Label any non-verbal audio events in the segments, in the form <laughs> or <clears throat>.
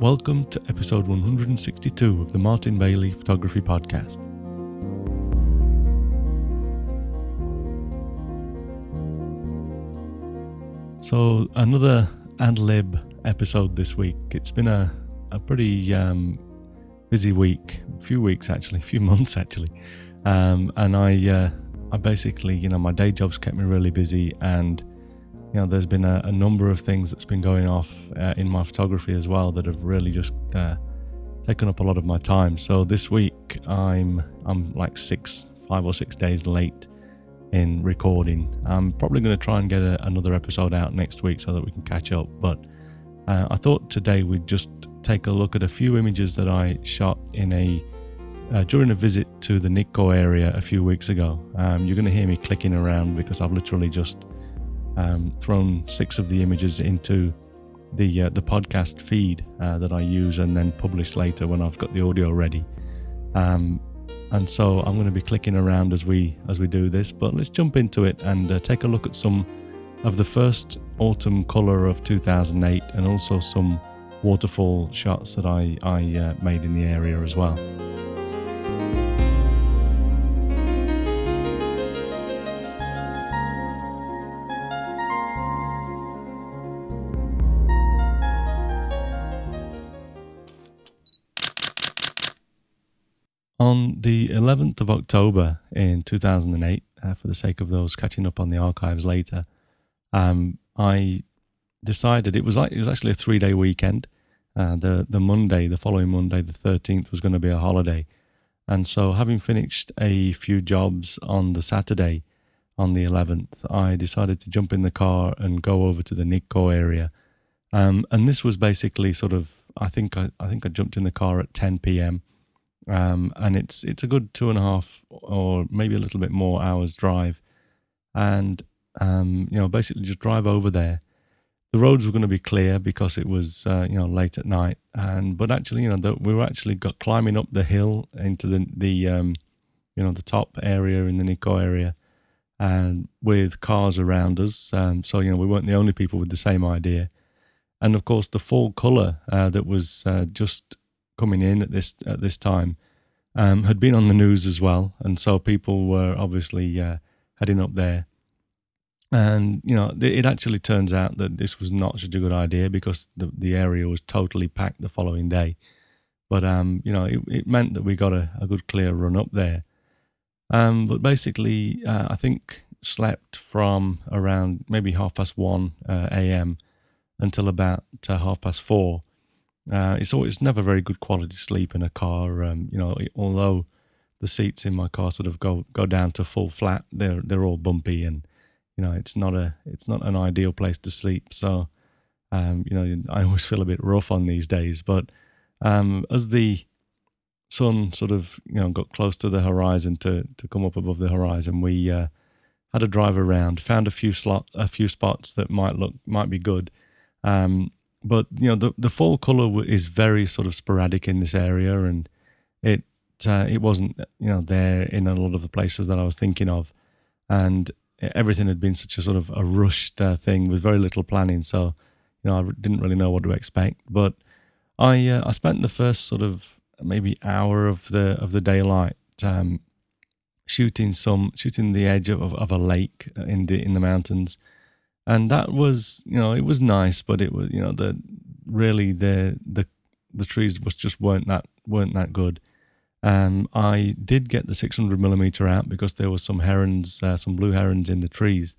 Welcome to episode 162 of the Martin Bailey Photography Podcast. So, another ad lib episode this week. It's been a, a pretty um, busy week, a few weeks actually, a few <laughs> months actually. Um, and I, uh, I basically, you know, my day job's kept me really busy and you know, there's been a, a number of things that's been going off uh, in my photography as well that have really just uh, taken up a lot of my time. So this week I'm I'm like six, five or six days late in recording. I'm probably going to try and get a, another episode out next week so that we can catch up. But uh, I thought today we'd just take a look at a few images that I shot in a uh, during a visit to the Nikko area a few weeks ago. Um, you're going to hear me clicking around because I've literally just um, thrown six of the images into the uh, the podcast feed uh, that I use and then publish later when I've got the audio ready. Um, and so I'm going to be clicking around as we as we do this. But let's jump into it and uh, take a look at some of the first autumn color of 2008 and also some waterfall shots that I I uh, made in the area as well. On the 11th of October in 2008, uh, for the sake of those catching up on the archives later, um, I decided it was like it was actually a three day weekend. Uh, the the Monday, the following Monday, the 13th, was going to be a holiday, and so having finished a few jobs on the Saturday, on the 11th, I decided to jump in the car and go over to the Nikko area. Um, and this was basically sort of I think I, I think I jumped in the car at 10 p.m um, and it's it's a good two and a half or maybe a little bit more hours drive, and um, you know basically just drive over there. The roads were going to be clear because it was uh, you know late at night, and but actually you know the, we were actually got climbing up the hill into the the um, you know the top area in the Nikko area, and with cars around us, um, so you know we weren't the only people with the same idea, and of course the fall color uh, that was uh, just coming in at this at this time um, had been on the news as well, and so people were obviously uh, heading up there. And you know, it actually turns out that this was not such a good idea because the the area was totally packed the following day. But um, you know, it, it meant that we got a, a good clear run up there. Um, but basically, uh, I think slept from around maybe half past one uh, a.m. until about uh, half past four uh, it's always never very good quality sleep in a car. Um, you know, although the seats in my car sort of go go down to full flat, they're they're all bumpy, and you know, it's not a it's not an ideal place to sleep. So, um, you know, I always feel a bit rough on these days. But um, as the sun sort of you know got close to the horizon to to come up above the horizon, we uh, had a drive around, found a few slot a few spots that might look might be good. Um, but you know the the fall color is very sort of sporadic in this area, and it uh, it wasn't you know there in a lot of the places that I was thinking of, and everything had been such a sort of a rushed uh, thing with very little planning. So you know I didn't really know what to expect. But I uh, I spent the first sort of maybe hour of the of the daylight um, shooting some shooting the edge of, of a lake in the in the mountains and that was you know it was nice, but it was you know the really the the the trees was just weren't that weren't that good. Um, I did get the 600 millimeter out because there was some herons, uh, some blue herons in the trees,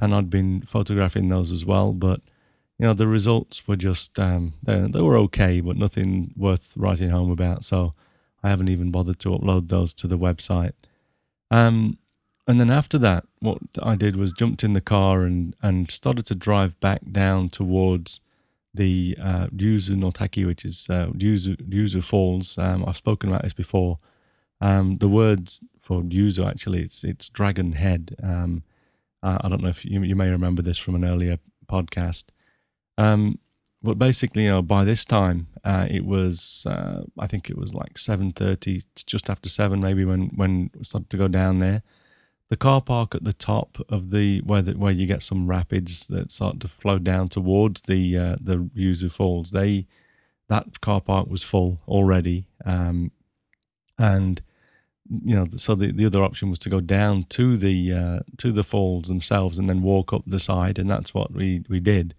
and I'd been photographing those as well. But you know the results were just um, they, they were okay, but nothing worth writing home about. So I haven't even bothered to upload those to the website. Um, and then after that, what I did was jumped in the car and, and started to drive back down towards the uh, Ryuzu no Taki, which is uh, Ryuzu, Falls. Um, I've spoken about this before. Um, the words for Ryuzu actually, it's it's dragon head. Um, I, I, don't know if you, you may remember this from an earlier podcast. Um, but basically, you know, by this time, uh, it was uh, I think it was like seven thirty, just after seven, maybe when when we started to go down there the car park at the top of the where the, where you get some rapids that start to flow down towards the uh, the Ryuzu Falls. They that car park was full already, um, and you know, so the, the other option was to go down to the uh, to the falls themselves and then walk up the side, and that's what we we did.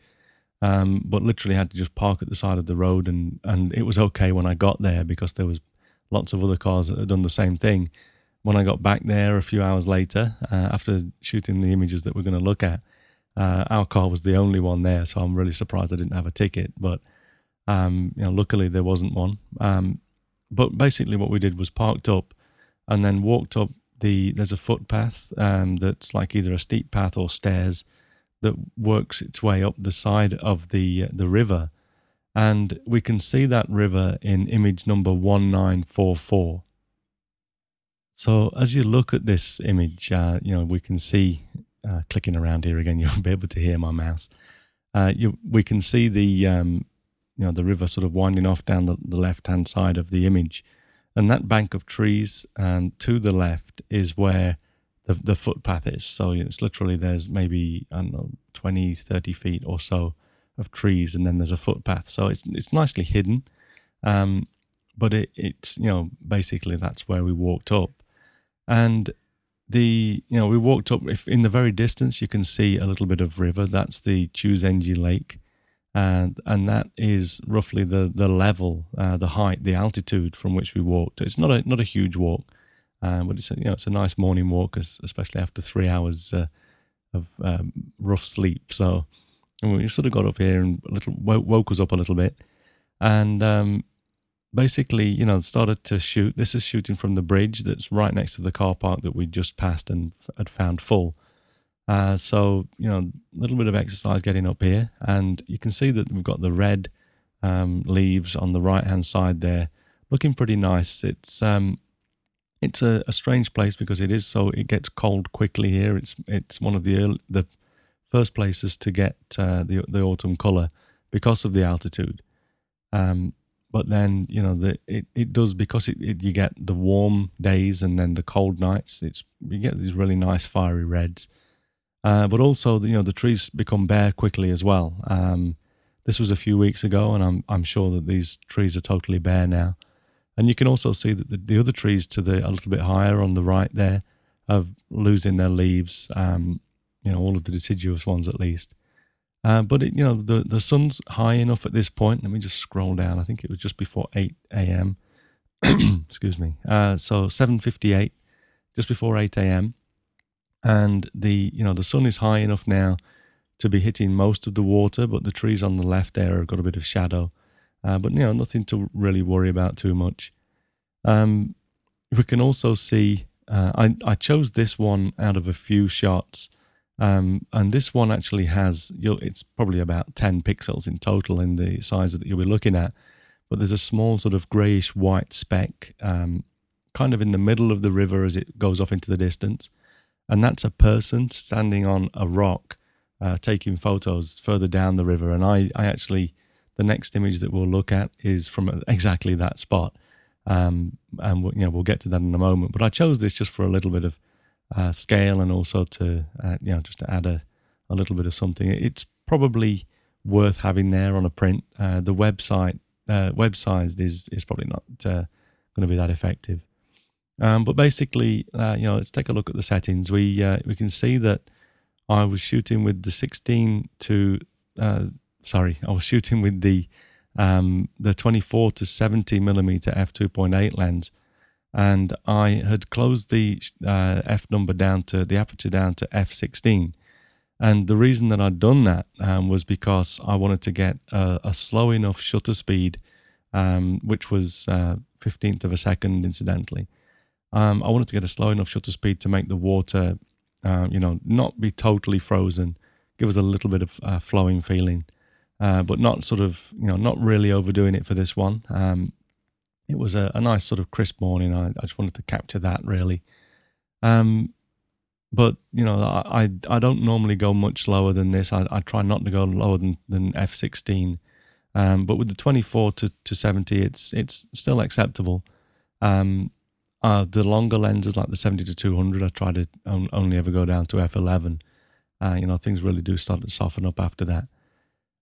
Um, but literally had to just park at the side of the road, and and it was okay when I got there because there was lots of other cars that had done the same thing. When I got back there a few hours later, uh, after shooting the images that we're going to look at, uh, our car was the only one there, so I'm really surprised I didn't have a ticket. But um, you know, luckily there wasn't one. Um, but basically, what we did was parked up and then walked up the. There's a footpath um, that's like either a steep path or stairs that works its way up the side of the the river, and we can see that river in image number one nine four four. So as you look at this image, uh, you know we can see uh, clicking around here again. <laughs> You'll be able to hear my mouse. Uh, you, we can see the um, you know the river sort of winding off down the, the left hand side of the image, and that bank of trees and um, to the left is where the, the footpath is. So it's literally there's maybe I don't know 20, 30 feet or so of trees, and then there's a footpath. So it's it's nicely hidden, um, but it, it's you know basically that's where we walked up, and the you know we walked up. If in the very distance you can see a little bit of river, that's the Chuzenji Lake and and that is roughly the the level, uh, the height, the altitude from which we walked. It's not a not a huge walk, uh, but it's a, you know it's a nice morning walk, especially after three hours uh, of um, rough sleep. So we sort of got up here and a little woke us up a little bit, and um, basically you know started to shoot. This is shooting from the bridge that's right next to the car park that we just passed and had found full. Uh, so, you know, a little bit of exercise getting up here. And you can see that we've got the red um, leaves on the right hand side there, looking pretty nice. It's um, it's a, a, strange place because it is so it gets cold quickly here. It's it's one of the early, the first places to get uh, the the autumn color because of the altitude. Um, but then you know the it, it does because it, it, you get the warm days and then the cold nights. It's you get these really nice fiery reds. Uh, but also, you know, the trees become bare quickly as well. Um, this was a few weeks ago, and I'm I'm sure that these trees are totally bare now. And you can also see that the, the other trees to the a little bit higher on the right there are losing their leaves. Um, you know, all of the deciduous ones at least. Uh, but it, you know, the the sun's high enough at this point. Let me just scroll down. I think it was just before eight a.m. <clears throat> Excuse me. Uh, so seven fifty-eight, just before eight a.m and the you know the sun is high enough now to be hitting most of the water, but the trees on the left there have got a bit of shadow. Uh, but you know nothing to really worry about too much. Um, we can also see uh, I I chose this one out of a few shots. Um, and this one actually has it's probably about 10 pixels in total in the size that you'll be looking at but there's a small sort of grayish white speck um, kind of in the middle of the river as it goes off into the distance and that's a person standing on a rock uh, taking photos further down the river. And I, I actually, the next image that we'll look at is from exactly that spot. Um, and we'll, you know we'll get to that in a moment. But I chose this just for a little bit of uh, scale and also to uh, you know just to add a, a little bit of something. It's probably worth having there on a print. Uh, the website uh, web sized is is probably not uh, going to be that effective. Um, but basically, uh, you know, let's take a look at the settings. We we can see that I was shooting with the 16 to sorry, I was <laughs> shooting with the um, the 24 to 70 millimeter f2.8 lens, and I had closed the uh, f number down to the aperture down to f16. And the reason that I'd done that um, was because I wanted to get a, a slow enough shutter speed, um, which was uh, 15th of a second, incidentally, um, I wanted to get a slow enough shutter speed to make the water, uh, you know, not be totally frozen, give us a little bit of uh, flowing feeling, uh, but not sort of, you know, not really overdoing it for this one. Um, it was a, a, nice sort of crisp morning. I, I, just wanted to capture that really. Um, but you know, I, I, don't normally go much lower than this. I, I try not to go lower than than f16. Um, but with the 24 to, to 70, it's it's still acceptable. Um, uh, the longer lenses, like the 70 to 200, I try to only ever go down to f11. Uh, you know, things really do start to soften up after that.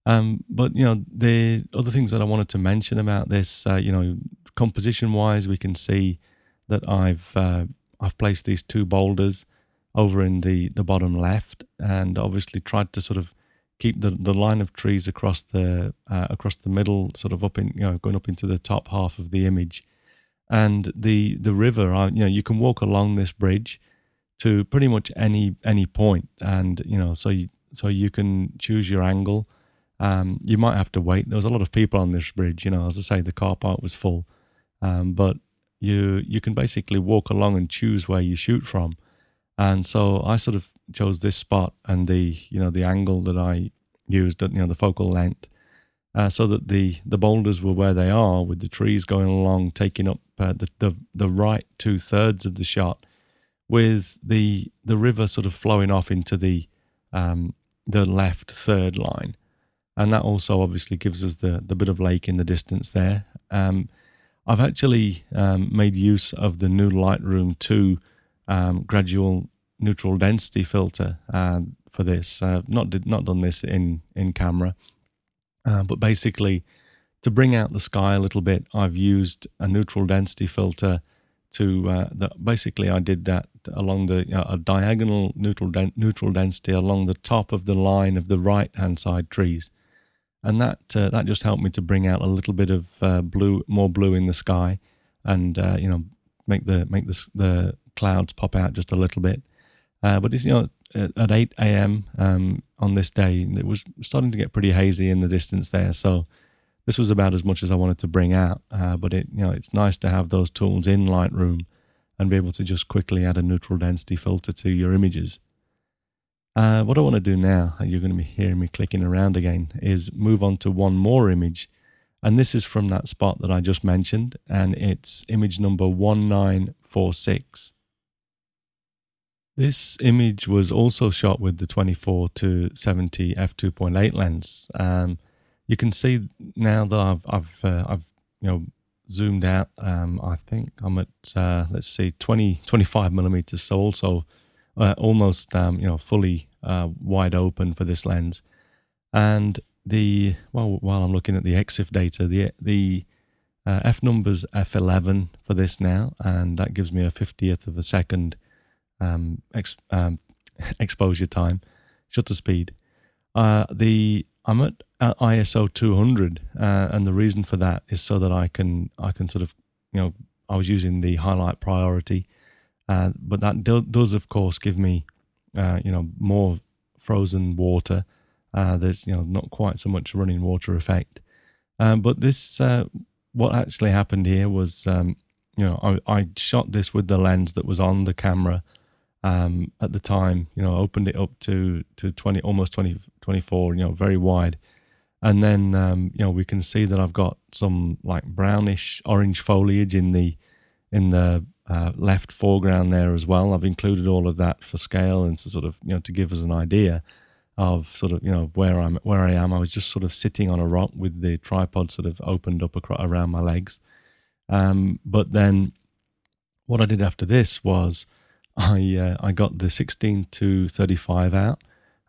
Um, but you know, the other things that I wanted to mention about this, uh, you know, composition wise, we can see that I've uh, I've placed these two boulders over in the the bottom left, and obviously tried to sort of keep the, the line of trees across the uh, across the middle, sort of up in you know going up into the top half of the image, and the the river. I, you know, you can walk along this bridge to pretty much any any point, and you know, so you, so you can choose your angle um, you might have to wait. There was a lot of people on this bridge. You know, as I say, the car park was full, um, but you you can basically walk along and choose where you shoot from. And so I sort of chose this spot and the you know the angle that I used, you know, the focal length, uh, so that the the boulders were where they are, with the trees going along, taking up uh, the, the the right two thirds of the shot, with the the river sort of flowing off into the um, the left third line and that also obviously gives us the the bit of lake in the distance there. Um, I've actually um, made use of the new Lightroom 2 um, gradual neutral density filter uh, for this. Uh, not did not done this in in camera, uh, but basically to bring out the sky a little bit, I've used a neutral density filter to uh. Basically, I did that along the a diagonal neutral neutral density along the top of the line of the right hand side trees and that uh, that just helped me to bring out a little bit of uh, blue, more blue in the sky, and uh, you know make the make the the clouds pop out just a little bit. Uh, but it's you know at, 8 a.m. Um, on this day, it was starting to get pretty hazy in the distance there, so this was about as much as I wanted to bring out. Uh, but it you know it's nice to have those tools in Lightroom and be able to just quickly add a neutral density filter to your images. Uh, what I want to do now, and you're going to be hearing me clicking around again, is move on to one more image. And this is from that spot that I just mentioned, and it's image number 1946. This image was also shot with the 24 to 70 f2.8 lens. Um, you can see now that I've I've uh, I've you know zoomed out. Um, I think I'm at uh, let's see 20 25 millimeters, so also uh, almost um, you know fully uh, wide open for this lens. And the well, while I'm looking at the EXIF data, the the uh, f numbers f11 for this now, and that gives me a 50th of a second um, ex, um, <laughs> exposure time, shutter speed. Uh, the I'm at uh, ISO 200, uh, and the reason for that is so that I can I can sort of you know I was using the highlight priority uh, but that do, does, of course, give me, uh, you know, more frozen water. Uh, there's, you know, not quite so much running water effect. Um, but this, uh, what actually happened here was, um, you know, I, I, shot this with the lens that was on the camera um, at the time. You know, opened it up to to 20, almost 20, 24, you know, very wide. And then, um, you know, we can see that I've got some like brownish orange foliage in the in the uh, left foreground there as well. I've included all of that for scale and to sort of you know to give us an idea of sort of you know where I'm where I am. I was just sort of sitting on a rock with the tripod sort of opened up across, around my legs. Um, but then what I did after this was I uh, I got the 16 to 35 out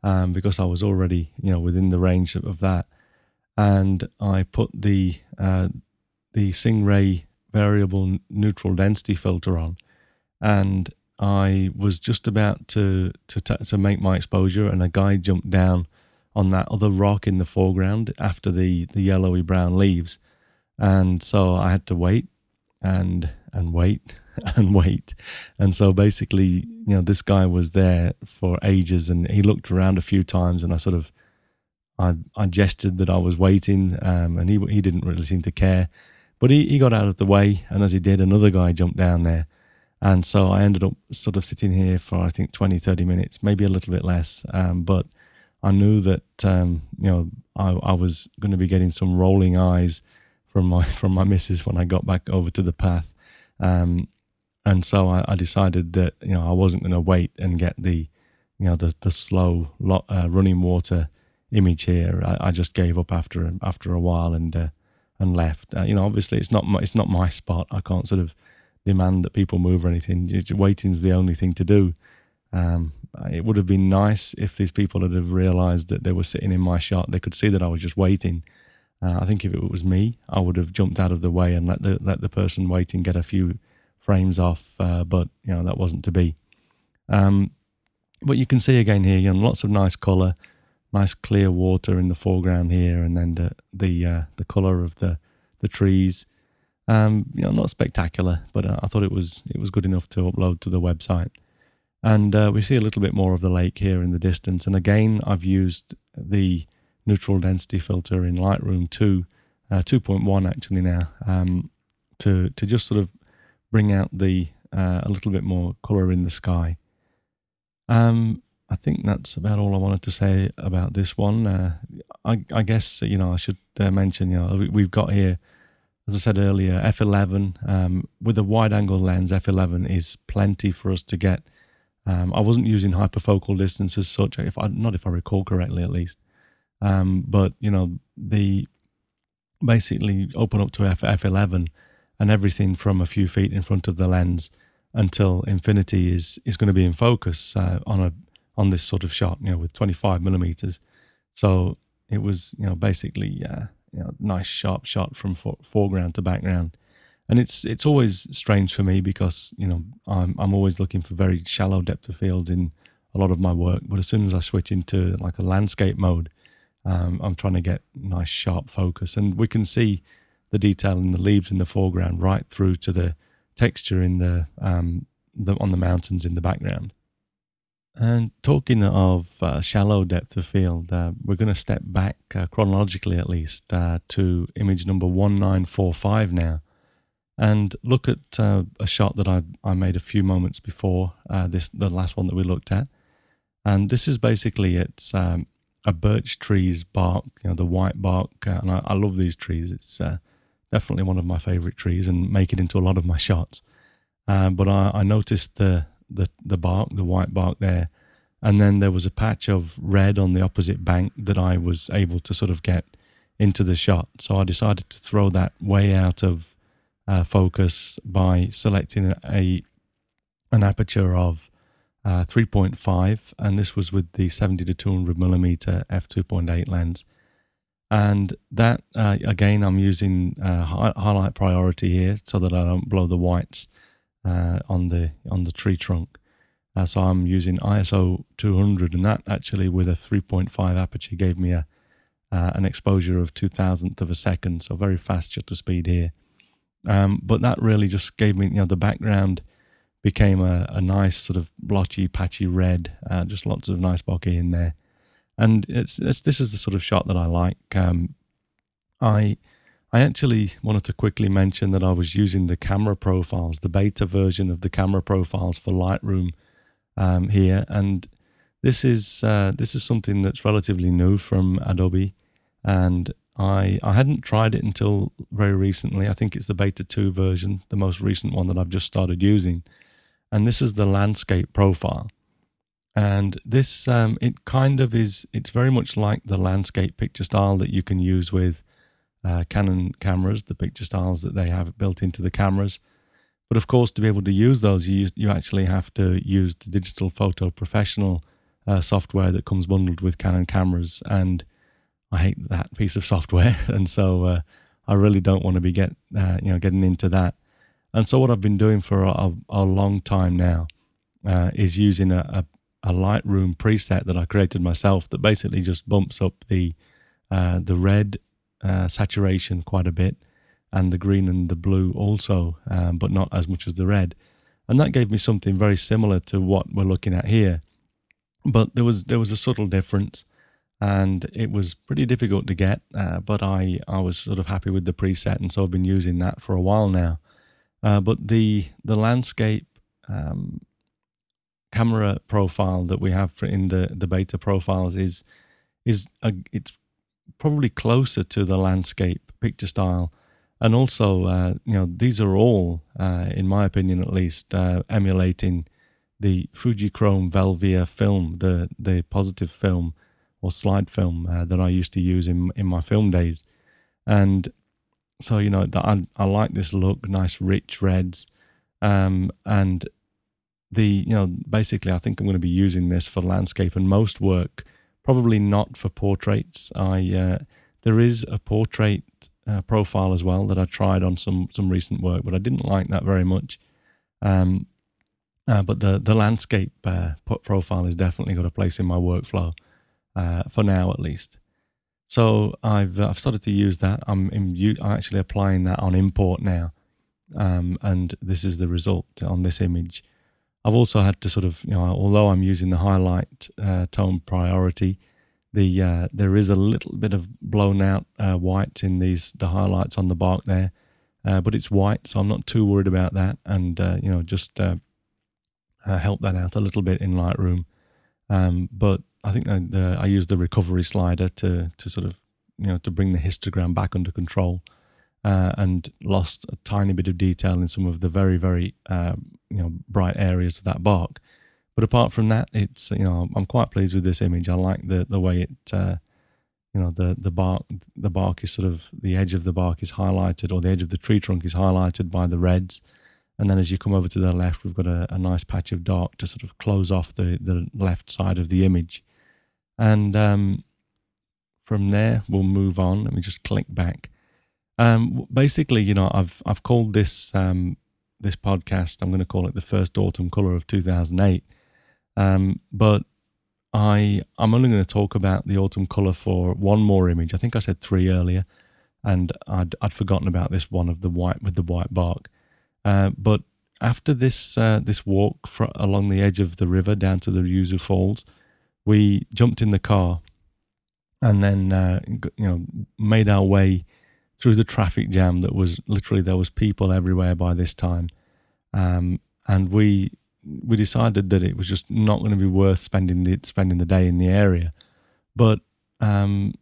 um, because I was already you know within the range of, of that, and I put the uh, the Singh variable neutral density filter on, and I was just about to to to make my exposure, and a guy jumped down on that other rock in the foreground after the the yellowy brown leaves, and so I had to wait and and wait <laughs> and wait, and so basically, you know, this guy was there for ages, and he looked around a few times, and I sort of. I, I gestured that I was waiting, um, and he he didn't really seem to care. But he, he got out of the way, and as he did, another guy jumped down there. And so I ended up sort of sitting here for, I think, 20, 30 minutes, maybe a little bit less. Um, but I knew that, um, you know, I, I was going to be getting some rolling eyes from my <laughs> from my missus when I got back over to the path. Um, and so I, I, decided that, you know, I wasn't going to wait and get the, you know, the, the slow uh, running water image here. I, I, just gave up after after a while and uh, and left. Uh, you know, obviously it's not my, it's not my spot. I can't sort of demand that people move or anything. Waiting is the only thing to do. Um, it would have been nice if these people had have realized that they were sitting in my shot. They could see that I was just waiting. Uh, I think if it was me, I would have jumped out of the way and let the let the person waiting get a few frames off. Uh, but you know that wasn't to be. Um, but you can see again here, you know, lots of nice color, nice clear water in the foreground here, and then the the uh, the color of the the trees. Um, you know, not spectacular, but uh, I thought it was it was good enough to upload to the website. And uh, we see a little bit more of the lake here in the distance. And again, I've used the neutral density filter in Lightroom 2, uh, 2.1 actually now, um, to to just sort of bring out the uh, a little bit more color in the sky. Um, I think that's about all I wanted to say about this one. Uh, I, I, guess you know I should uh, mention you know we've got here, as I said earlier, f11 um, with a wide-angle lens. f11 is plenty for us to get. Um, I wasn't using hyperfocal distance as such, if I, not if I recall correctly, at least. Um, but you know the basically open up to f f11 and everything from a few feet in front of the lens until infinity is is going to be in focus uh, on a on this sort of shot, you know, with 25 millimeters. So it was, you know, basically, uh, you know, nice sharp shot from for, foreground to background. And it's it's always strange for me because you know I'm I'm always looking for very shallow depth of field in a lot of my work. But as soon as I switch into like a landscape mode, um, I'm trying to get nice sharp focus, and we can see the detail in the leaves in the foreground right through to the texture in the, um, the on the mountains in the background. And talking of uh, shallow depth of field, uh, we're going to step back uh, chronologically at least uh, to image number 1945 now and look at uh, a shot that I, I made a few moments before uh, this the last one that we looked at. And this is basically it's um, a birch tree's bark, you know, the white bark. and I, I love these trees. It's definitely one of my favorite trees and make it into a lot of my shots. But I, I, noticed the, the the bark, the white bark there, and then there was a patch of red on the opposite bank that I was able to sort of get into the shot. So I decided to throw that way out of uh, focus by selecting a an aperture of uh, 3.5, and this was with the 70 to 200 millimeter f2.8 lens. And that uh, again I'm using uh, highlight priority here so that I don't blow the whites uh, on the on the tree trunk. Uh, so I'm using ISO 200, and that actually with a 3.5 aperture gave me a uh, an exposure of two thousandth of a second, so very fast shutter speed here. Um, but that really just gave me, you know, the background became a, a nice sort of blotchy, patchy red, uh, just lots of nice bokeh in there and it's, it's this is the sort of shot that I like. Um, I I actually wanted to quickly mention that I was using the camera profiles, the beta version of the camera profiles for Lightroom um, here, and this is uh, this is something that's relatively new from Adobe, and I I hadn't tried it until very recently. I think it's the beta two version, the most recent one that I've just started using, and this is the landscape profile. And this, um, it kind of is, it's very much like the landscape picture style that you can use with uh, Canon cameras, the picture styles that they have built into the cameras. But of course, to be able to use those, you, use, you actually have to use the Digital Photo Professional uh, software that comes bundled with Canon cameras. And I hate that piece of software. <laughs> And so uh, I really don't want to be get, uh, you know, getting into that. And so what I've been doing for a, a long time now uh, is using a, a a Lightroom preset that I created myself that basically just bumps up the uh, the red uh, saturation quite a bit and the green and the blue also, um, but not as much as the red. And that gave me something very similar to what we're looking at here. But there was there was a subtle difference, and it was pretty difficult to get. Uh, but I I was sort of happy with the preset, and so I've been using that for a while now. Uh, but the the landscape um, camera profile that we have in the the beta profiles is is a, it's probably closer to the landscape picture style. And also uh, you know these are all uh, in my opinion at least uh, emulating the Fujichrome Velvia film the the positive film or slide film uh, that I used to use in in my film days. And so you know I, I like this look nice rich reds um, and the you know basically I think I'm going to be using this for landscape and most work, probably not for portraits. I uh, there is a portrait uh, profile as well that I tried on some some recent work, but I didn't like that very much. Um, uh, but the the landscape uh, profile has definitely got a place in my workflow uh, for now, at least. So I've I've started to use that. I'm, in, I'm actually applying that on import now, um, and this is the result on this image. I've also had to sort of, you know, although I'm using the highlight uh, tone priority, the uh, there is a little bit of blown out uh, white in these the highlights on the bark there, uh, but it's white, so I'm not too worried about that. And uh, you know, just uh, help that out a little bit in Lightroom. Um, but I think I, I use the recovery slider to to sort of you know to bring the histogram back under control uh, and lost a tiny bit of detail in some of the very very uh, you know bright areas of that bark. But apart from that, it's you know I'm quite pleased with this image. I like the the way it uh, you know the the bark the bark is sort of the edge of the bark is highlighted or the edge of the tree trunk is highlighted by the reds. And then as you come over to the left, we've got a, a nice patch of dark to sort of close off the, the left side of the image. And um, from there, we'll move on. Let me just click back. Um, basically, you know, I've I've called this um, this podcast. I'm going to call it the first autumn color of 2008. Um, but I I'm only going to talk about the autumn color for one more image. I think I said three earlier, and I'd I'd forgotten about this one of the white with the white bark. Uh, but after this uh, this walk along the edge of the river down to the Ryuzu Falls, we jumped in the car, and then uh, you know made our way through the traffic jam that was literally there was people everywhere by this time, um, and we we decided that it was just not going to be worth spending the spending the day in the area, but um,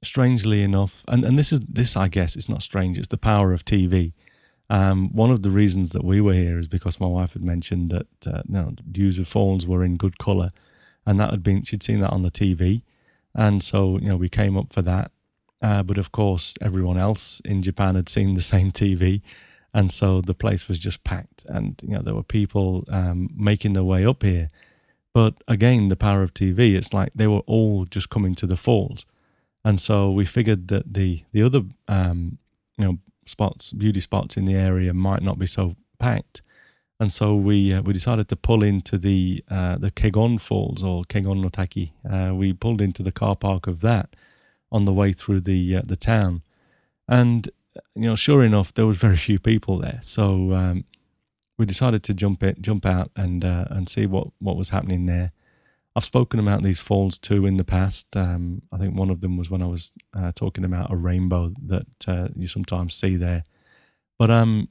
strangely enough, and, and this is this I guess it's not strange. It's the power of TV. Um, one of the reasons that we were here is because my wife had mentioned that uh, you know, Ryuzu Falls were in good color, and that had been she'd seen that on the TV, and so you know we came up for that, uh, but of course, everyone else in Japan had seen the same TV. And so the place was just packed. And, you know, there were people um, making their way up here. But again, the power of TV, it's like they were all just coming to the falls. And so we figured that the, the other, um, you know, spots, beauty spots in the area might not be so packed. And so we uh, we decided to pull into the uh, the Kegon Falls or Kegon no Taki. Uh, we pulled into the car park of that, on the way through the uh, the town, and you know, sure enough, there was very <laughs> few people there. So um, we decided to jump it, jump out, and uh, and see what what was happening there. I've spoken about these falls too in the past. Um, I think one of them was when I was uh, talking about a rainbow that uh, you sometimes see there. But um,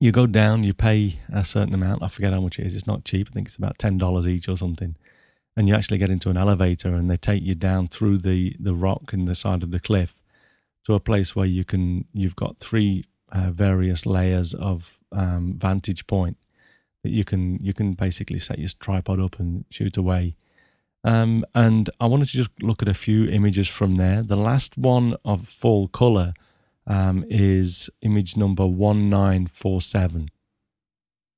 you go down, you pay a certain amount. I forget how much it is. It's not cheap. I think it's about ten dollars each or something and you actually get into an elevator and they take you down through the the rock in the side of the cliff to a place where you can you've got three uh, various layers of um, vantage point that you can you can basically set your tripod up and shoot away. Um, and I wanted to just look at a few images from there. The last one of full color um, is image number one nine four seven.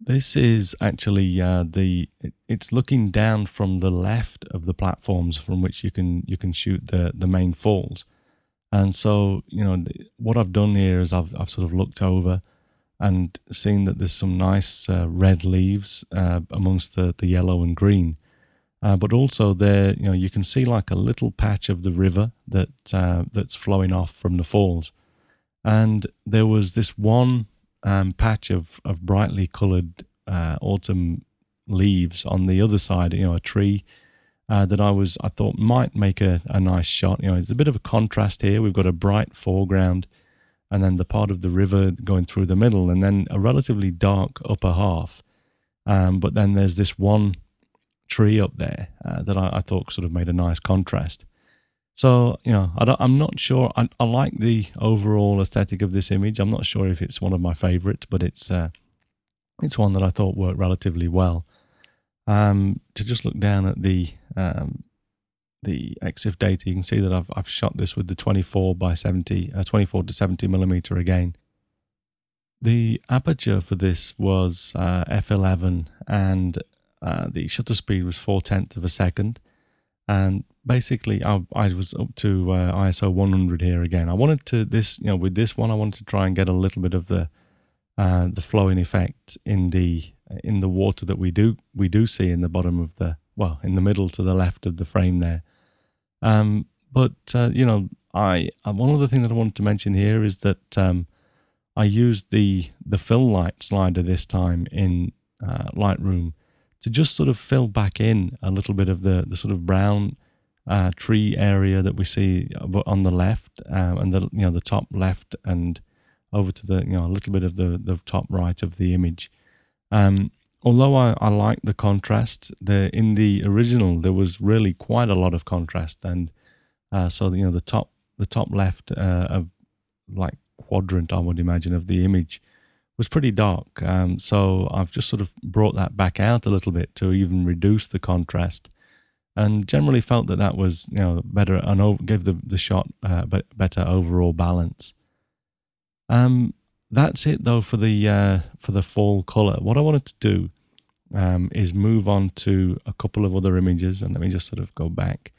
This is actually uh, the it's looking down from the left of the platforms from which you can you can shoot the the main falls. And so, you know, what I've done here is I've I've sort of looked over and seen that there's some nice uh, red leaves uh, amongst the the yellow and green. Uh, but also there, you know, you can see like a little patch of the river that uh, that's flowing off from the falls. And there was this one um, patch of, of brightly coloured uh, autumn leaves on the other side, you know, a tree uh, that I was I thought might make a, a nice shot. You know, it's a bit of a contrast here. We've got a bright foreground and then the part of the river going through the middle, and then a relatively dark upper half. Um, but then there's this one tree up there uh, that I, I, thought sort of made a nice contrast. So, you know, I am not sure. I, I, like the overall aesthetic of this image. I'm not sure if it's one of my favorites, but it's uh, it's one that I thought worked relatively well. Um, to just look down at the um, the EXIF data, you can see that I've I've shot this with the 24 by 70, uh, 24 to 70 millimeter again. The aperture for this was uh, f11 and uh, the shutter speed was four tenths of a second. And basically, I, I was up to uh, ISO 100 here again. I wanted to this, you know, with this one, I wanted to try and get a little bit of the uh, the flowing effect in the in the water that we do we do see in the bottom of the well in the middle to the left of the frame there. Um, but uh, you know, I uh, one other thing that I wanted to mention here is that um, I used the the fill light slider this time in uh, Lightroom to just sort of fill back in a little bit of the the sort of brown uh, tree area that we see on the left uh, and the you know the top left and over to the you know a little bit of the the top right of the image. Um, although I, I like the contrast, the in the original there was really quite a lot of contrast, and uh, so you know the top the top left uh, of like quadrant I would imagine of the image was pretty dark. Um, so I've just sort of brought that back out a little bit to even reduce the contrast, and generally felt that that was you know better and gave the the shot uh, better overall balance. Um, that's it though for the uh, for the fall color. What I wanted to do um, is move on to a couple of other images, and let me just sort of go back.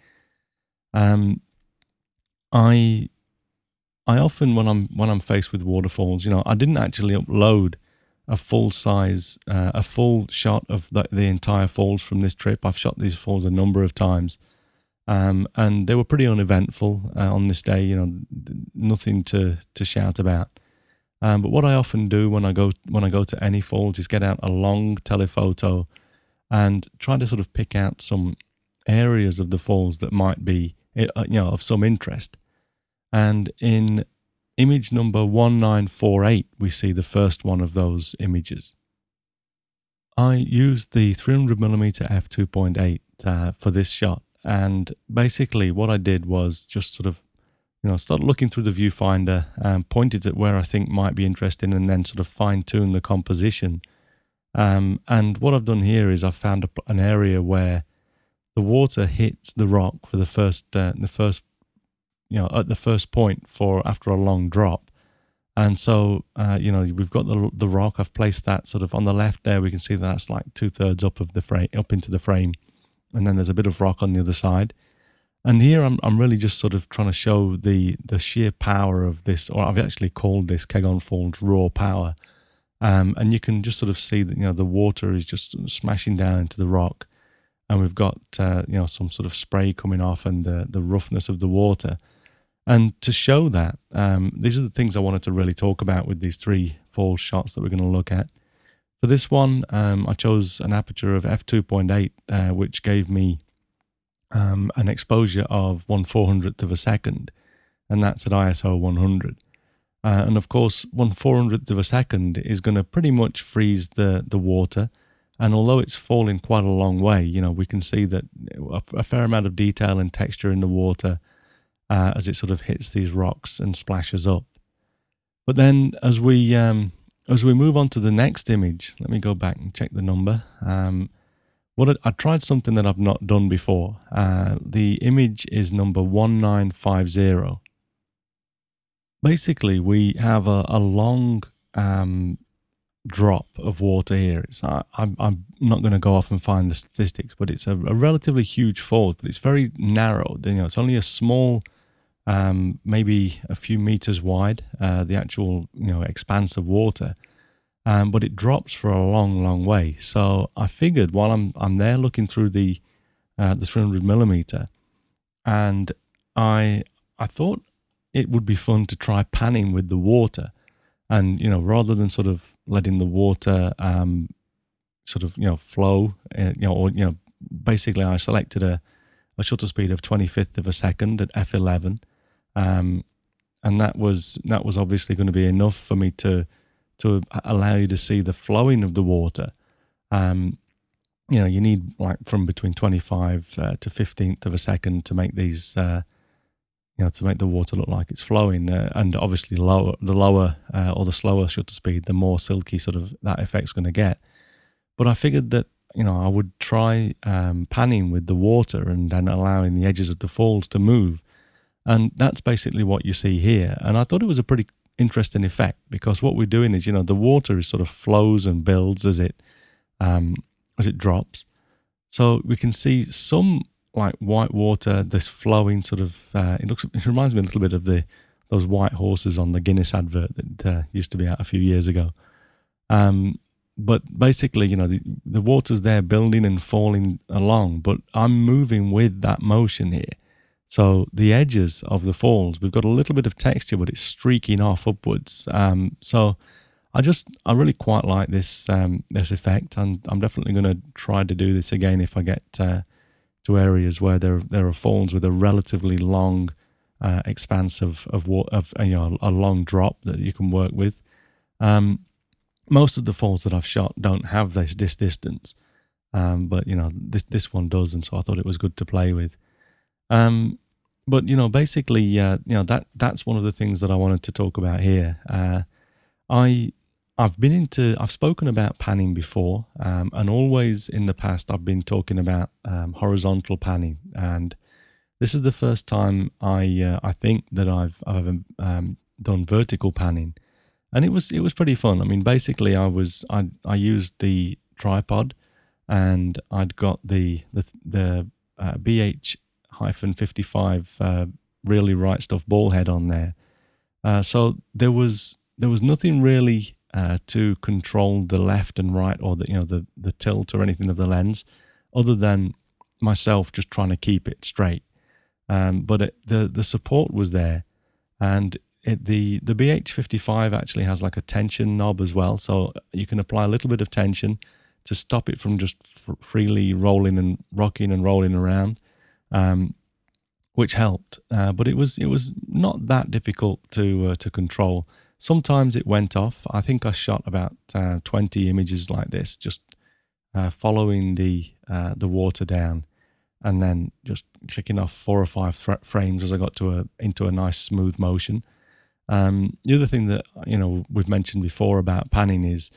Um, I I often when I'm when I'm faced with waterfalls, you know, I didn't actually upload a full size, uh, a full shot of the, the, entire falls from this trip. I've shot these falls a number of times, um, and they were pretty uneventful uh, on this day. You know, nothing to to shout about. Um, but what I often do when I go when I go to any falls is get out a long telephoto and try to sort of pick out some areas of the falls that might be uh, you know of some interest. And in image number 1948, we see the first one of those images. I used the 300mm f2.8 uh, for this shot, and basically what I did was just sort of you know, start looking through the viewfinder and pointed at where I think might be interesting and then sort of fine tune the composition. Um, and what I've done here is I've found a, an area where the water hits the rock for the first, uh, the first, you know, at the first point for after a long drop. And so, uh, you know, we've got the the rock. I've placed that sort of on the left there. We can see that that's like two thirds up of the frame, up into the frame, and then there's a bit of rock on the other side. And here I'm, I'm really just sort of trying to show the the sheer power of this, or I've actually called this Kegon Falls raw power. Um, and you can just sort of see that you know the water is just smashing down into the rock, and we've got uh, you know some sort of spray coming off and the the roughness of the water. And to show that, um, these are the things I wanted to really talk about with these three fall shots that we're going to look at. For this one, um, I chose an aperture of f2.8, uh, which gave me um, an exposure of one four hundredth of a second, and that's at ISO 100. Uh, and of course, one four hundredth of a second is going to pretty much freeze the the water. And although it's falling quite a long way, you know, we can see that a fair amount of detail and texture in the water uh, as it sort of hits these rocks and splashes up. But then, as we um, as we move on to the next image, let me go back and check the number. Um, what I tried something that I've not done before. Uh, the image is number 1950. Basically, we have a, a long um, drop of water here. It's, I, I'm, I'm not going to go off and find the statistics, but it's a, a, relatively huge fall, but it's very narrow. You know, it's only a small, um, maybe a few meters wide, uh, the actual you know expanse of water. Um, but it drops for a long, long way. So I figured while I'm I'm there looking through the uh, the 300 millimeter, and I I thought it would be fun to try panning with the water, and you know rather than sort of letting the water um, sort of you know flow, uh, you know or you know basically I selected a a shutter speed of 25th of a second at f11, um, and that was that was obviously going to be enough for me to to allow you to see the flowing of the water. Um, you know, you need like from between 25 uh, to 15th of a second to make these, uh, you know, to make the water look like it's flowing. Uh, and obviously, lower the lower uh, or the slower shutter speed, the more silky sort of that effect's going to get. But I figured that you know I would try um, panning with the water and then allowing the edges of the falls to move, and that's basically what you see here. And I thought it was a pretty interesting effect because what we're doing is, you know, the water is sort of flows and builds as it um, as it drops. So we can see some like white water, this flowing sort of. Uh, it looks. It reminds me a little bit of the those white horses on the Guinness advert that uh, used to be out a few years ago. Um, but basically, you know, the, the water's there building and falling along, but I'm moving with that motion here. So the edges of the falls, we've got a little bit of texture, but it's streaking off upwards. Um, so I just, I really quite like this um, this effect, and I'm definitely going to try to do this again if I get uh, to areas where there there are falls with a relatively long uh, expanse of of, of you know a long drop that you can work with. Um, most of the falls that I've shot don't have this this distance, um, but you know this this one does, and so I thought it was good to play with. Um, but you know, basically, uh, you know that that's one of the things that I wanted to talk about here. Uh, I I've been into I've spoken about panning before, um, and always in the past I've been talking about um, horizontal panning, and this is the first time I uh, I think that I've I've um, done vertical panning and it was it was pretty fun. I mean, basically, I was I I used the tripod, and I'd got the the the uh, BH hyphen fifty five uh, really right stuff ball head on there. Uh, so there was there was nothing really uh, to control the left and right or the you know the the tilt or anything of the lens, other than myself just trying to keep it straight. Um, but it, the the support was there, and it, the the BH55 actually has like a tension knob as well, so you can apply a little bit of tension to stop it from just f- freely rolling and rocking and rolling around, um, which helped. Uh, but it was it was not that difficult to uh, to control. Sometimes it went off. I think I shot about uh, 20 images like this, just uh, following the uh, the water down, and then just kicking off four or five frames as I got to a into a nice smooth motion. Um, the other thing that you know we've mentioned before about panning is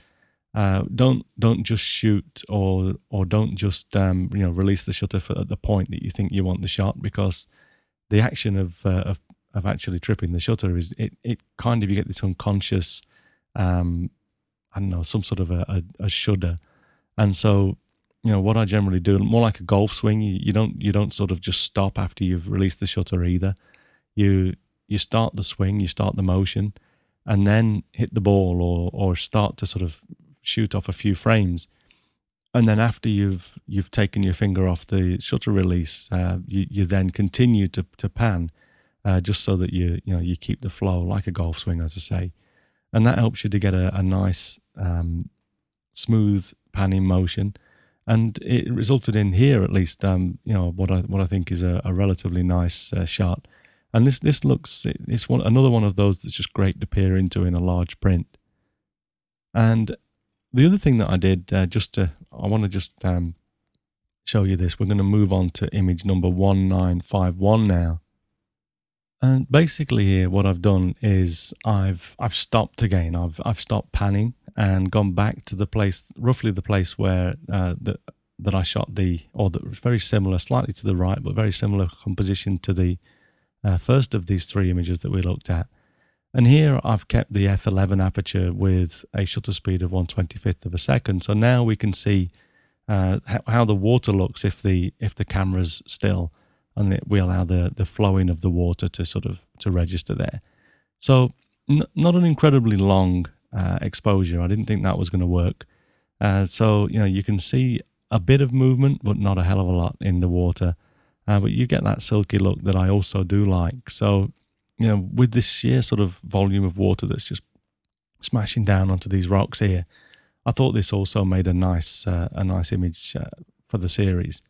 uh, don't don't just shoot or or don't just um, you know release the shutter for, at the point that you think you want the shot because the action of uh, of, of actually tripping the shutter is it, it kind of you get this unconscious um, I don't know some sort of a, a, a shudder. And so you know what I generally do more like a golf swing you, you don't you don't sort of just stop after you've released the shutter either. You you start the swing, you start the motion, and then hit the ball or or start to sort of shoot off a few frames. And then after you've you've taken your finger off the shutter release, uh, you, you then continue to to pan, uh, just so that you you know you keep the flow like a golf swing, as I say, and that helps you to get a, a nice um, smooth panning motion and it resulted in here at least um, you know what I what I think is a, a relatively nice uh, shot and this this looks it's one another one of those that's just great to peer into in a large print. And the other thing that I did uh, just to I want to just um, show you this. We're going to move on to image number one nine five one now. And basically here, what I've done is I've I've stopped again. I've I've stopped panning and gone back to the place, roughly the place where uh, that that I shot the, or that was very similar, slightly to the right, but very similar composition to the uh, first of these three images that we looked at. And here I've kept the f11 aperture with a shutter speed of 125th of a second. So now we can see uh, how, the water looks if the if the camera's still, and it, we allow the the flowing of the water to sort of to register there. So n- not an incredibly long uh, exposure. I didn't think that was going to work. Uh, so you know you can see a bit of movement, but not a hell of a lot in the water. Uh, but you get that silky look that I also do like. So, you know, with this sheer sort of volume of water that's just smashing down onto these rocks here, I thought this also made a nice uh, a nice image uh, for the series.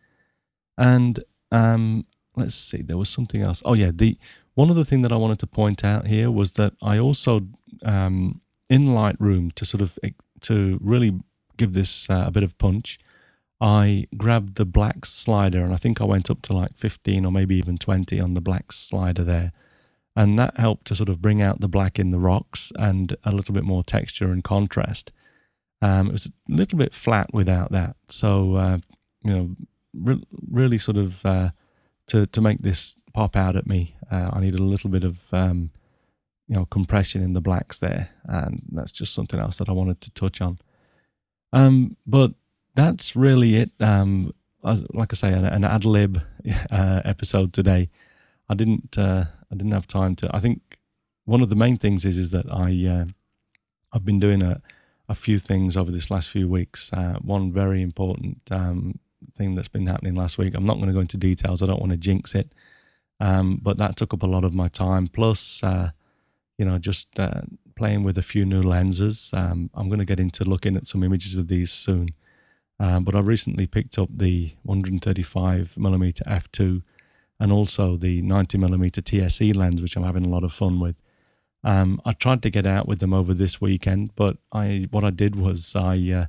And um, let's see, there was something else. Oh yeah, the one other thing that I wanted to point out here was that I also um, in Lightroom to sort of to really give this uh, a bit of punch. I grabbed the black slider and I think I went up to like 15 or maybe even 20 on the black slider there. And that helped to sort of bring out the black in the rocks and a little bit more texture and contrast. Um, it was a little bit flat without that. So, uh, you know, re- really sort of uh, to, to make this pop out at me, uh, I needed a little bit of um, you know compression in the blacks there, and that's just something else that I wanted to touch on. Um, but that's really it. Um, like I say, an, an ad lib <laughs> uh, episode today. I didn't uh, I didn't have time to. I think one of the main things is is that I uh, I've been doing a a few things over this last few weeks. Uh, one very important um, thing that's been happening last week. I'm not going to go into details. I don't want to jinx it, um, but that took up a lot of my time. Plus, uh, you know, just uh, playing with a few new lenses. Um, I'm going to get into looking at some images of these soon. Um, but I recently picked up the 135 millimeter f2 and also the 90 millimeter TSE lens, which I'm having a lot of fun with. Um, I tried to get out with them over this weekend, but I what I did was I uh,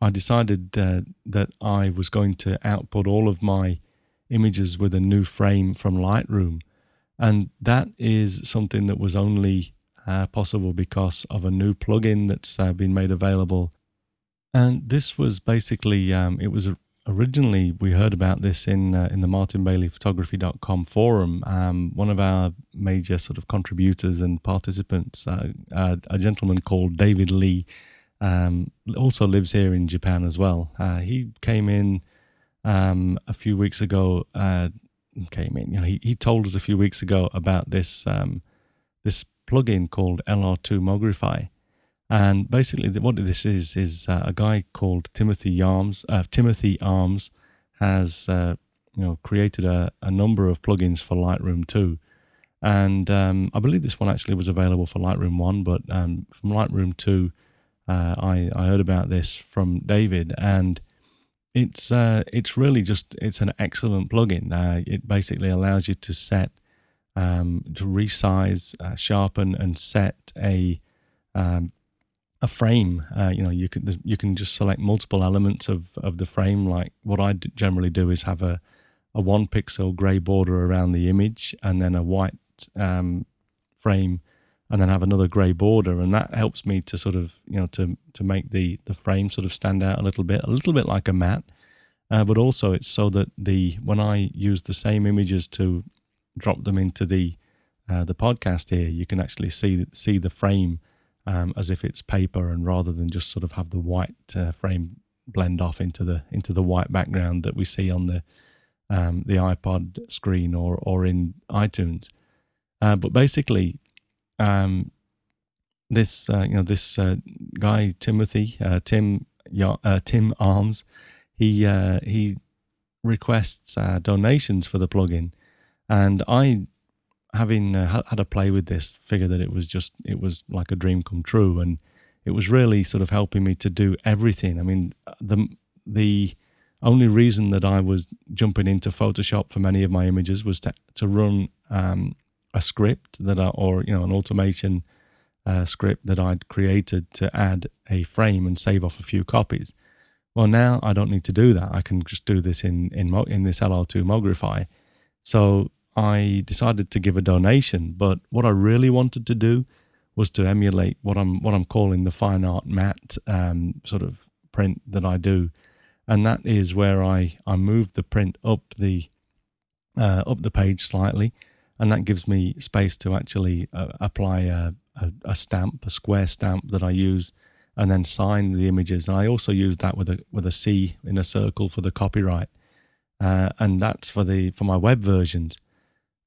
I decided uh, that I was going to output all of my images with a new frame from Lightroom, and that is something that was only uh, possible because of a new plugin that's uh, been made available. And this was basically um, it was a, originally we heard about this in uh, in the martinbaileyphotography.com forum. Um, one of our major sort of contributors and participants, uh, uh, a gentleman called David Lee, um, also lives here in Japan as well. Uh, he came in um, a few weeks ago. Uh, came in, you know, he, he told us a few weeks ago about this um, this plugin called LR2 Mogrify. And basically, what this is is uh, a guy called Timothy Armes. Uh, Timothy Armes has uh, you know created a, a number of plugins for Lightroom 2, and um, I believe this one actually was available for Lightroom 1, but um, from Lightroom 2, uh, I I heard about this from David, and it's uh, it's really just it's an excellent plugin. Uh, it basically allows you to set um, to resize, sharpen, and set a um, a frame. Uh, you know, you can you can just select multiple elements of of the frame. Like what I generally do is have a a one pixel gray border around the image, and then a white um, frame, and then have another gray border, and that helps me to sort of you know to to make the the frame sort of stand out a little bit, a little bit like a mat. Uh, but also it's so that the when I use the same images to drop them into the uh, the podcast here, you can actually see see the frame um, as if it's paper, and rather than just sort of have the white uh, frame blend off into the into the white background that we see on the um, the iPod screen or or in iTunes. Uh, but basically, um, this uh, you know this uh, guy Timothy uh, Tim uh, Tim Armes, he he requests donations for the plugin, and I having uh, had a play with this, figure that it was just it was like a dream come true, and it was really sort of helping me to do everything. I mean, the the only reason that I was jumping into Photoshop for many of my images was to to run um, a script that I, or you know an automation uh, script that I'd created to add a frame and save off a few copies. Well, now I don't need to do that. I can just do this in in in this LR2 Mogrify. So I decided to give a donation. But what I really wanted to do was to emulate what I'm what I'm calling the fine art mat um, sort of print that I do, and that is where I I move the print up the uh, up the page slightly, and that gives me space to actually uh, apply a, a, a, stamp, a square stamp that I use, and then sign the images. And I also use that with a with a C in a circle for the copyright, uh, and that's for the for my web versions.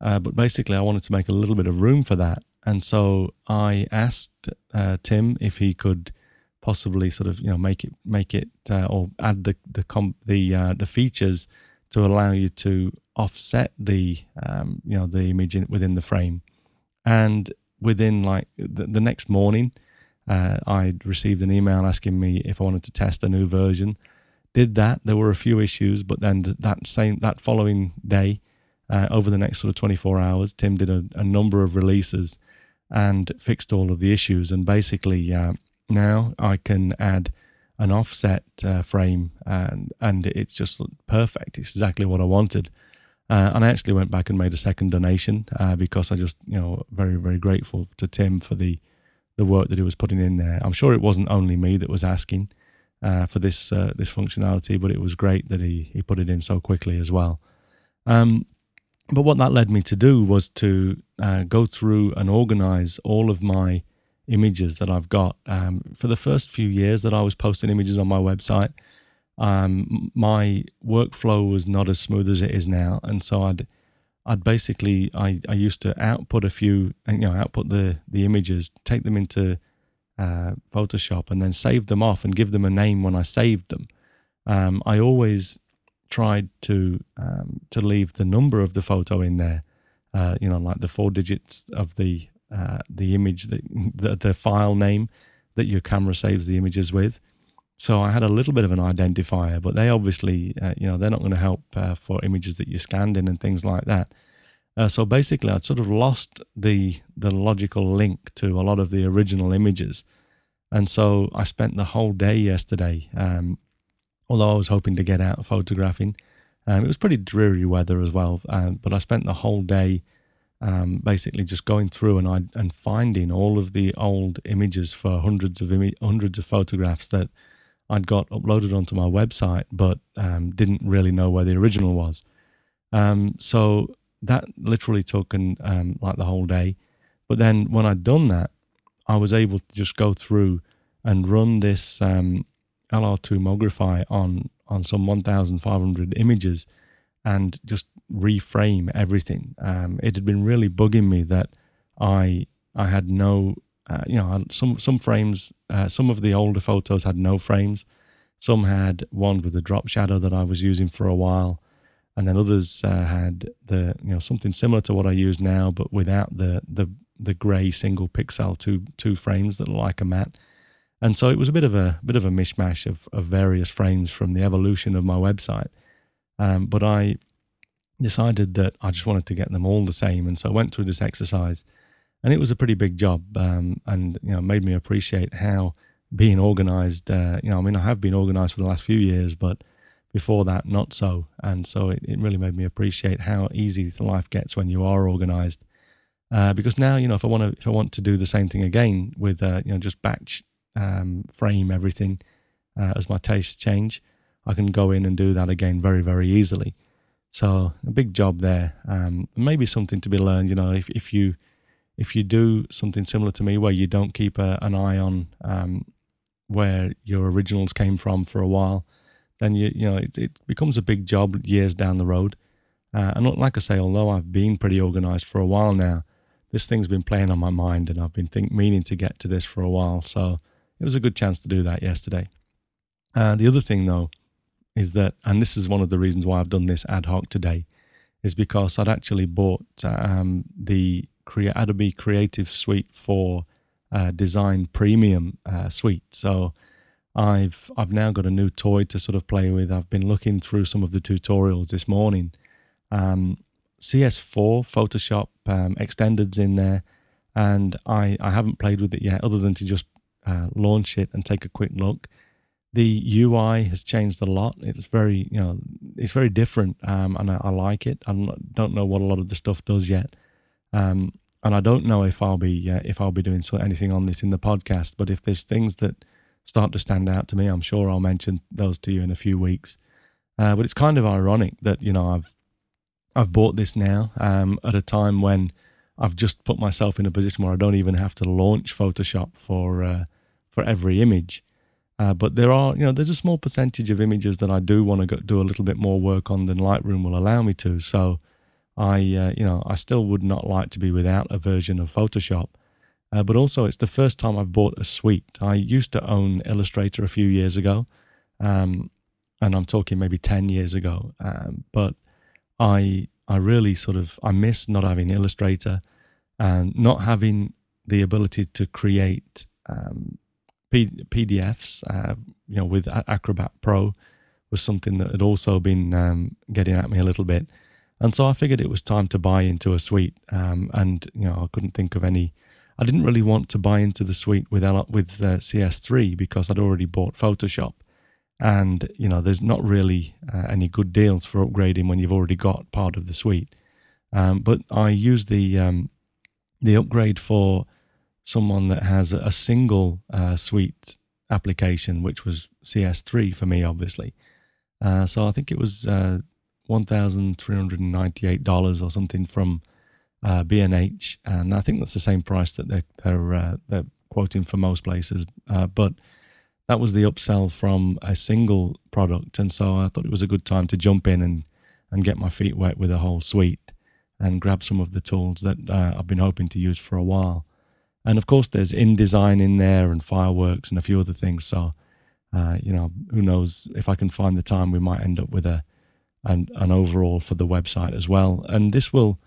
Uh, but basically, I wanted to make a little bit of room for that. And so I asked uh, Tim if he could possibly sort of you know make it make it uh, or add the the comp, the uh, the features to allow you to offset the um, you know the image in, within the frame. And within like the, the next morning, uh, I received an email asking me if I wanted to test a new version. Did that. There were a few issues, but then that same that following day uh, over the next sort of 24 hours. Tim did a, a, number of releases and fixed all of the issues. And basically, uh, now I can add an offset uh, frame and and it's just perfect. It's exactly what I wanted. Uh, and I actually went back and made a second donation uh, because I just, you know, very very grateful to Tim for the the work that he was putting in there. I'm sure it wasn't only me that was asking uh, for this this functionality, but it was great that he he put it in so quickly as well. Um, but what that led me to do was to uh, go through and organize all of my images that I've got. Um, for the first few years that I was posting images on my website, um, my workflow was not as smooth as it is now, and so I'd I'd basically I, I used to output a few you know output the the images, take them into uh, Photoshop, and then save them off and give them a name when I saved them. Um, I always tried to um, to leave the number of the photo in there, uh, you know, like the four digits of the uh, the image that <laughs> the, the file name that your camera saves the images with. So I had a little bit of an identifier, but they obviously, uh, you know, they're not going to help uh, for images that you scanned in and things like that. Uh, so basically, I'd sort of lost the the logical link to a lot of the original images, and so I spent the whole day yesterday. Um, although I was hoping to get out photographing, um, it was pretty dreary weather as well. Um, but I spent the whole day um, basically just going through and I, and finding all of the old images for hundreds of hundreds of photographs that I'd got uploaded onto my website, but um, didn't really know where the original was. Um, so that literally took um, like the whole day. But then when I'd done that, I was able to just go through and run this um, LR2 Mogrify on on some 1,500 images and just reframe everything. Um, it had been really bugging me that I I had no uh, you know, some some frames, uh, some of the older photos had no frames. Some had one with a drop shadow that I was using for a while, and then others uh, had the you know something similar to what I use now, but without the the the grey single pixel two two frames that look like a matte. And so it was a bit of a bit of a mishmash of, of various frames from the evolution of my website. Um, but I decided that I just wanted to get them all the same, and so I went through this exercise and it was a pretty big job, um, and you know made me appreciate how being organised. Uh, you know, I mean, I have been organised for the last few years, but before that, not so. And so it, it really made me appreciate how easy life gets when you are organised. Uh, because now, you know, if I want to, if I want to do the same thing again with, uh, you know, just batch um, frame everything uh, as my tastes change, I can go in and do that again very, very easily. So a big job there. Um, maybe something to be learned. You know, if if you if you do something similar to me where you don't keep a, an eye on um, where your originals came from for a while, then you you know it, it becomes a big job years down the road. Uh, and like I say, although I've been pretty organized for a while now, this thing's been playing on my mind, and I've been think, meaning to get to this for a while. So it was a good chance to do that yesterday. Uh, the other thing, though, is that, and this is one of the reasons why I've done this ad hoc today, is because I'd actually bought um, the Adobe Creative Suite for uh, Design Premium uh, suite. So I've I've now got a new toy to sort of play with. I've been looking through some of the tutorials this morning. Um, CS4 Photoshop um, extendeds in there, and I I haven't played with it yet, other than to just uh, launch it and take a quick look. The UI has changed a lot. It's very you know it's very different, um, and I, I, like it. I don't know what a lot of the stuff does yet, um, and I don't know if I'll be uh, if I'll be doing so, anything on this in the podcast. But if there's things that start to stand out to me, I'm sure I'll mention those to you in a few weeks. Uh, but it's kind of ironic that you know I've I've bought this now um, at a time when I've just put myself in a position where I don't even have to launch Photoshop for uh, for every image. Uh, but there are, you know, there's a small percentage of images that I do want to do a little bit more work on than Lightroom will allow me to. So I, uh, you know, I still would not like to be without a version of Photoshop. Uh, but also, it's the first time I've bought a suite. I used to own Illustrator a few years ago, um, and I'm talking maybe ten years ago. Um, but I, I really sort of I miss not having Illustrator and not having the ability to create um, P- PDFs. Uh, you know, with Acrobat Pro was something that had also been um, getting at me a little bit. And so I figured it was time to buy into a suite. Um, and, you know, I couldn't think of any. I didn't really want to buy into the suite with, with uh, CS3 because I'd already bought Photoshop. And, you know, there's not really uh, any good deals for upgrading when you've already got part of the suite. Um, but I used the, um, the upgrade for someone that has a single uh, suite application, which was CS3 for me, obviously. Uh, so I think it was uh, $1,398 or something from uh, B&H, and I think that's the same price that they're they're, uh, they're quoting for most places. Uh, but that was the upsell from a single product, and so I thought it was a good time to jump in and and get my feet wet with a whole suite and grab some of the tools that uh, I've been hoping to use for a while. And of course, there's InDesign in there and fireworks and a few other things. So, uh, you know, who knows if I can find the time, we might end up with a an, an overall for the website as well. And this will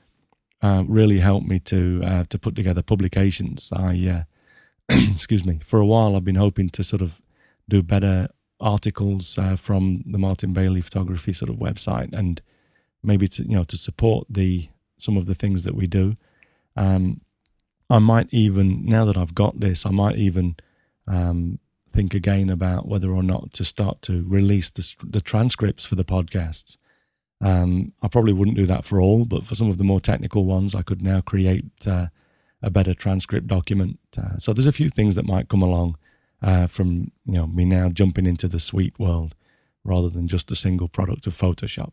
uh, really help me to uh, to put together publications. I uh, <clears throat> excuse me. For a while, I've been hoping to sort of do better articles uh, from the Martin Bailey photography sort of website, and maybe to you know to support the some of the things that we do. Um, I might even now that I've got this, I might even um, think again about whether or not to start to release the, the transcripts for the podcasts. Um, I probably wouldn't do that for all, but for some of the more technical ones, I could now create uh, a better transcript document. Uh, so there's a few things that might come along uh, from you know me now jumping into the suite world rather than just a single product of Photoshop.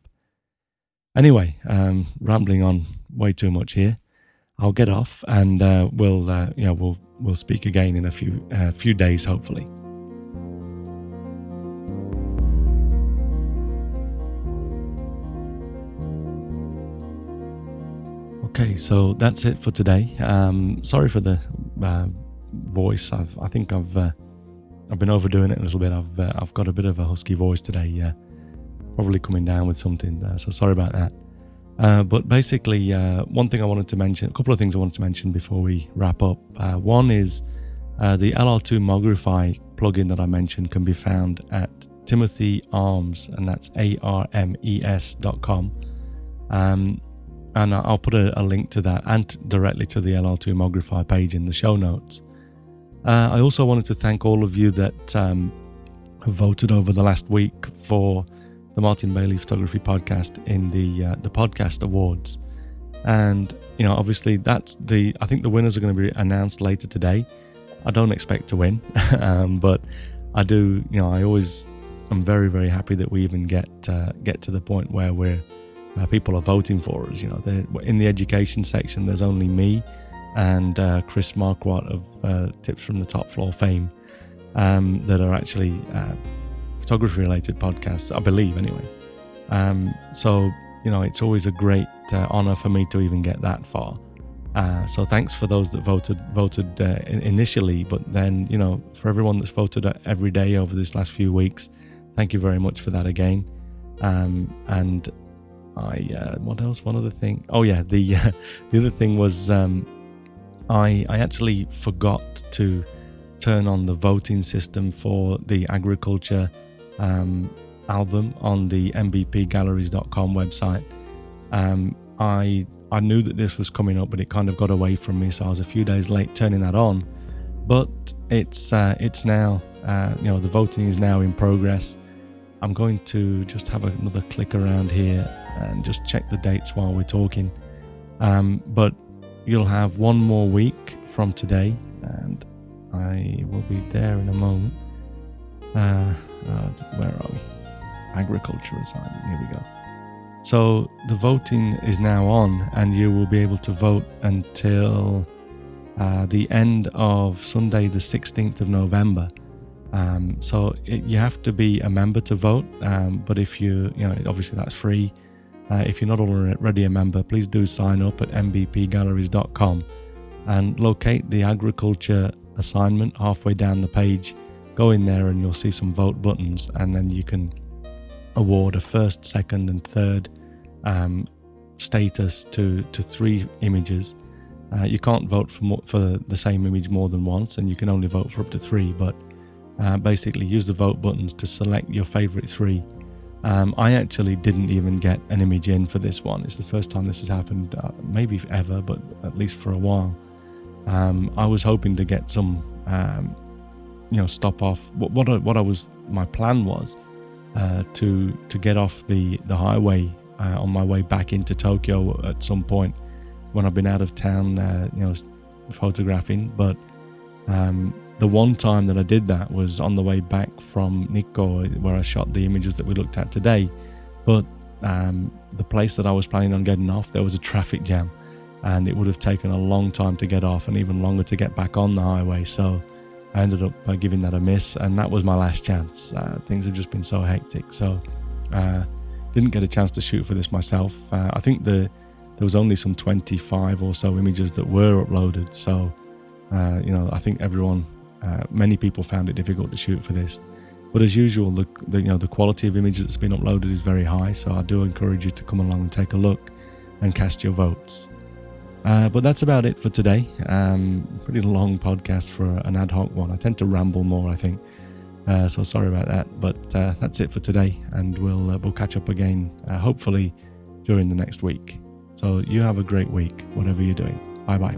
Anyway, um, rambling on way too much here. I'll get off, and uh, we'll uh, know we'll we'll speak again in a few uh, few days, hopefully. Okay, so that's it for today. Um, sorry for the uh, voice. I've, I think I've uh, I've been overdoing it a little bit. I've uh, I've got a bit of a husky voice today. Uh, probably coming down with something. So sorry about that. Uh, but basically, one thing I wanted to mention, a couple of things I wanted to mention before we wrap up. one is the LR2 Mogrify plugin that I mentioned can be found at Timothy Armes, and that's A R M E S dot com. Um, and I'll put a, a, link to that and directly to the LR2 Mogrify page in the show notes. Uh, I also wanted to thank all of you that um, have voted over the last week for the Martin Bailey Photography Podcast in the uh, the podcast awards, and you know obviously that's the I think the winners are going to be announced later today. I don't expect to win, <laughs> um, but I do. You know I always I'm very very happy that we even get uh, get to the point where we're people are voting for us. You know, in the education section, there's only me and uh, Chris Marquardt of uh, Tips from the Top Floor fame um, that are actually uh, photography related podcasts, I believe, anyway. Um, so, you know, it's always a great uh, honor for me to even get that far. Uh, so thanks for those that voted voted uh, initially, but then you know for everyone that's voted every day over this last few weeks, thank you very much for that again. Um, and I uh, what else? One other thing. Oh yeah, the uh, <laughs> the other thing was um, I I actually forgot to turn on the voting system for the agriculture um, album on the mbpgalleries.com website. Um, I I knew that this was coming up, but it kind of got away from me, so I was a few days late turning that on. But it's uh, it's now uh, you know the voting is now in progress. I'm going to just have another click around here and just check the dates while we're talking. Um, but you'll have one more week from today, and I will be there in a moment. Uh, uh, where are we? Agriculture assignment. Here we go. So the voting is now on, and you will be able to vote until uh, the end of Sunday, the 16th of November. Um, so it, you have to be a member to vote, um, but if you, you know, obviously that's free. Uh, if you're not already a member, please do sign up at mbpgalleries.com and locate the agriculture assignment halfway down the page. Go in there and you'll see some vote buttons, and then you can award a first, second, and third um, status to, to three images. Uh, you can't vote for, more, for the same image more than once, and you can only vote for up to three. But uh, basically, use the vote buttons to select your favorite three um, I actually didn't even get an image in for this one. It's the first time this has happened, uh, maybe ever, but at least for a while. Um, I was hoping to get some, um, you know, stop off. What what I, what I was my plan was uh, to to get off the the highway uh, on my way back into Tokyo at some point when I've been out of town, uh, you know, photographing. But um, the one time that I did that was on the way back from Nikko, where I shot the images that we looked at today. But um, the place that I was planning on getting off, there was a traffic jam, and it would have taken a long time to get off and even longer to get back on the highway. So I ended up uh, giving that a miss, and that was my last chance. Uh, things have just been so hectic, so uh, didn't get a chance to shoot for this myself. Uh, I think the there was only some 25 or so images that were uploaded, so uh, you know I think everyone, uh, many people found it difficult to shoot for this. But as usual, the, the, you know the quality of images that's been uploaded is very high, so I do encourage you to come along and take a look and cast your votes. Uh, but that's about it for today. Um, pretty long podcast for an ad hoc one. I tend to ramble more, I think. Uh, so sorry about that. But uh, that's it for today, and we'll uh, we'll catch up again uh, hopefully during the next week. So you have a great week, whatever you're doing. Bye bye.